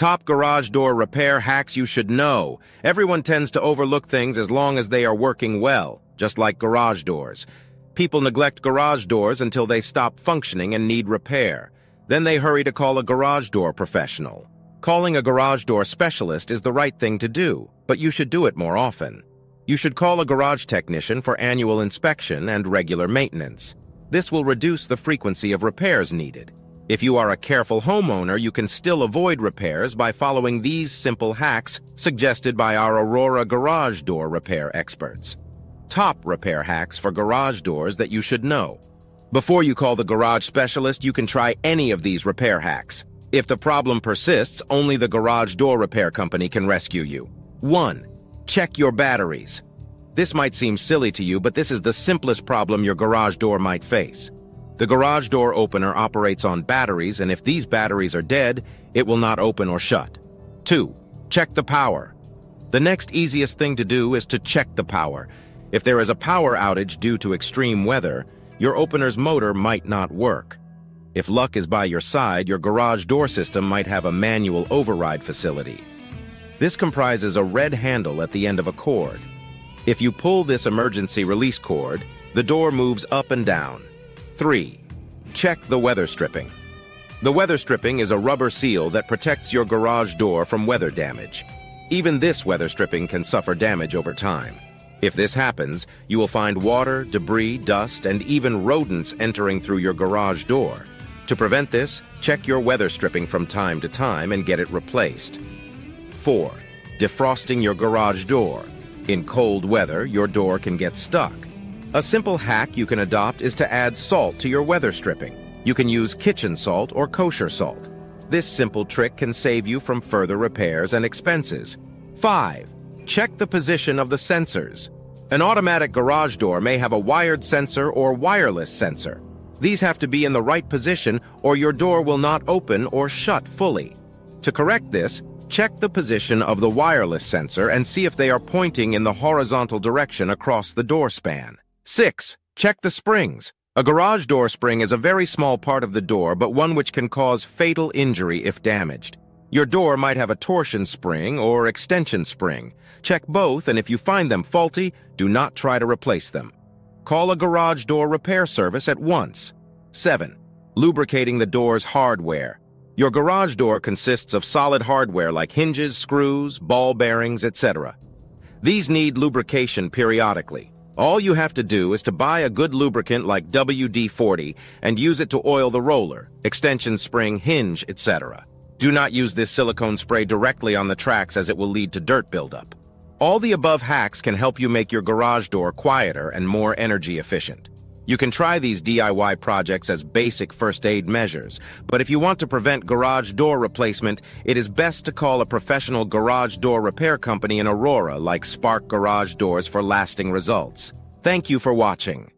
Top garage door repair hacks you should know. Everyone tends to overlook things as long as they are working well, just like garage doors. People neglect garage doors until they stop functioning and need repair. Then they hurry to call a garage door professional. Calling a garage door specialist is the right thing to do, but you should do it more often. You should call a garage technician for annual inspection and regular maintenance. This will reduce the frequency of repairs needed. If you are a careful homeowner, you can still avoid repairs by following these simple hacks suggested by our Aurora garage door repair experts. Top repair hacks for garage doors that you should know. Before you call the garage specialist, you can try any of these repair hacks. If the problem persists, only the garage door repair company can rescue you. 1. Check your batteries. This might seem silly to you, but this is the simplest problem your garage door might face. The garage door opener operates on batteries, and if these batteries are dead, it will not open or shut. 2. Check the power. The next easiest thing to do is to check the power. If there is a power outage due to extreme weather, your opener's motor might not work. If luck is by your side, your garage door system might have a manual override facility. This comprises a red handle at the end of a cord. If you pull this emergency release cord, the door moves up and down. 3. Check the weather stripping. The weather stripping is a rubber seal that protects your garage door from weather damage. Even this weather stripping can suffer damage over time. If this happens, you will find water, debris, dust, and even rodents entering through your garage door. To prevent this, check your weather stripping from time to time and get it replaced. 4. Defrosting your garage door. In cold weather, your door can get stuck. A simple hack you can adopt is to add salt to your weather stripping. You can use kitchen salt or kosher salt. This simple trick can save you from further repairs and expenses. 5. Check the position of the sensors. An automatic garage door may have a wired sensor or wireless sensor. These have to be in the right position or your door will not open or shut fully. To correct this, check the position of the wireless sensor and see if they are pointing in the horizontal direction across the door span. 6. Check the springs. A garage door spring is a very small part of the door, but one which can cause fatal injury if damaged. Your door might have a torsion spring or extension spring. Check both, and if you find them faulty, do not try to replace them. Call a garage door repair service at once. 7. Lubricating the door's hardware. Your garage door consists of solid hardware like hinges, screws, ball bearings, etc. These need lubrication periodically. All you have to do is to buy a good lubricant like WD-40 and use it to oil the roller, extension spring, hinge, etc. Do not use this silicone spray directly on the tracks as it will lead to dirt buildup. All the above hacks can help you make your garage door quieter and more energy efficient. You can try these DIY projects as basic first aid measures, but if you want to prevent garage door replacement, it is best to call a professional garage door repair company in Aurora like Spark Garage Doors for lasting results. Thank you for watching.